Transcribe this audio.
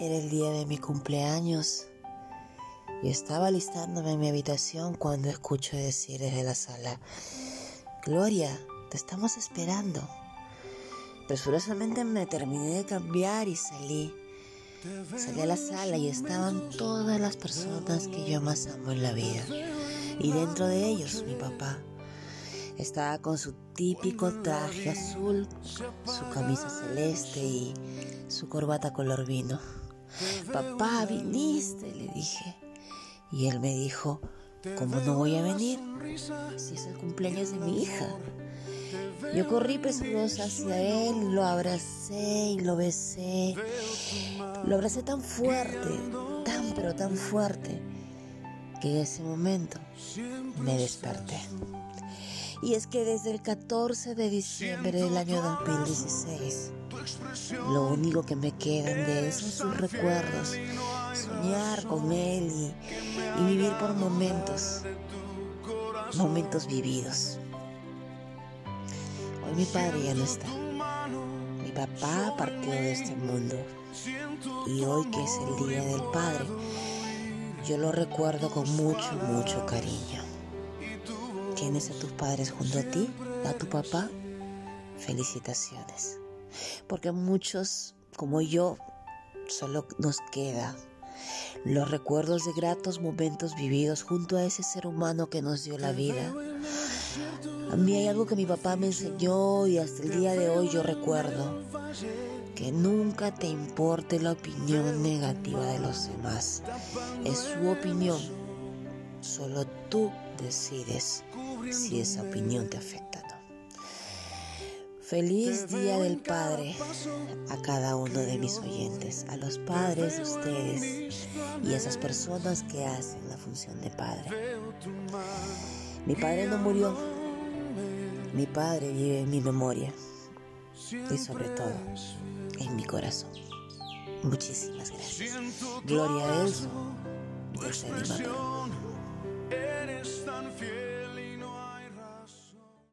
Era el día de mi cumpleaños y estaba listándome en mi habitación cuando escucho decir desde la sala, Gloria, te estamos esperando. Presurosamente me terminé de cambiar y salí. Salí a la sala y estaban todas las personas que yo más amo en la vida. Y dentro de ellos mi papá. Estaba con su típico traje azul, su camisa celeste y su corbata color vino. Papá, viniste, le dije. Y él me dijo, ¿cómo no voy a venir? Si es el cumpleaños de mi hija. Yo corrí presurosa hacia él, lo abracé y lo besé. Lo abracé tan fuerte, tan pero tan fuerte, que en ese momento me desperté. Y es que desde el 14 de diciembre del año 2016, lo único que me quedan de él son sus recuerdos, soñar con él y, y vivir por momentos, momentos vividos. Hoy mi padre ya no está. Mi papá partió de este mundo. Y hoy que es el Día del Padre, yo lo recuerdo con mucho, mucho cariño. ¿Tienes a tus padres junto a ti? ¿A tu papá? Felicitaciones. Porque muchos, como yo, solo nos queda los recuerdos de gratos momentos vividos junto a ese ser humano que nos dio la vida. A mí hay algo que mi papá me enseñó y hasta el día de hoy yo recuerdo. Que nunca te importe la opinión negativa de los demás. Es su opinión. Solo tú decides si esa opinión te afecta. Feliz Día del Padre a cada uno de mis oyentes, a los padres de ustedes y a esas personas que hacen la función de padre. Mi padre no murió, mi padre vive en mi memoria y sobre todo en mi corazón. Muchísimas gracias. Gloria a Dios.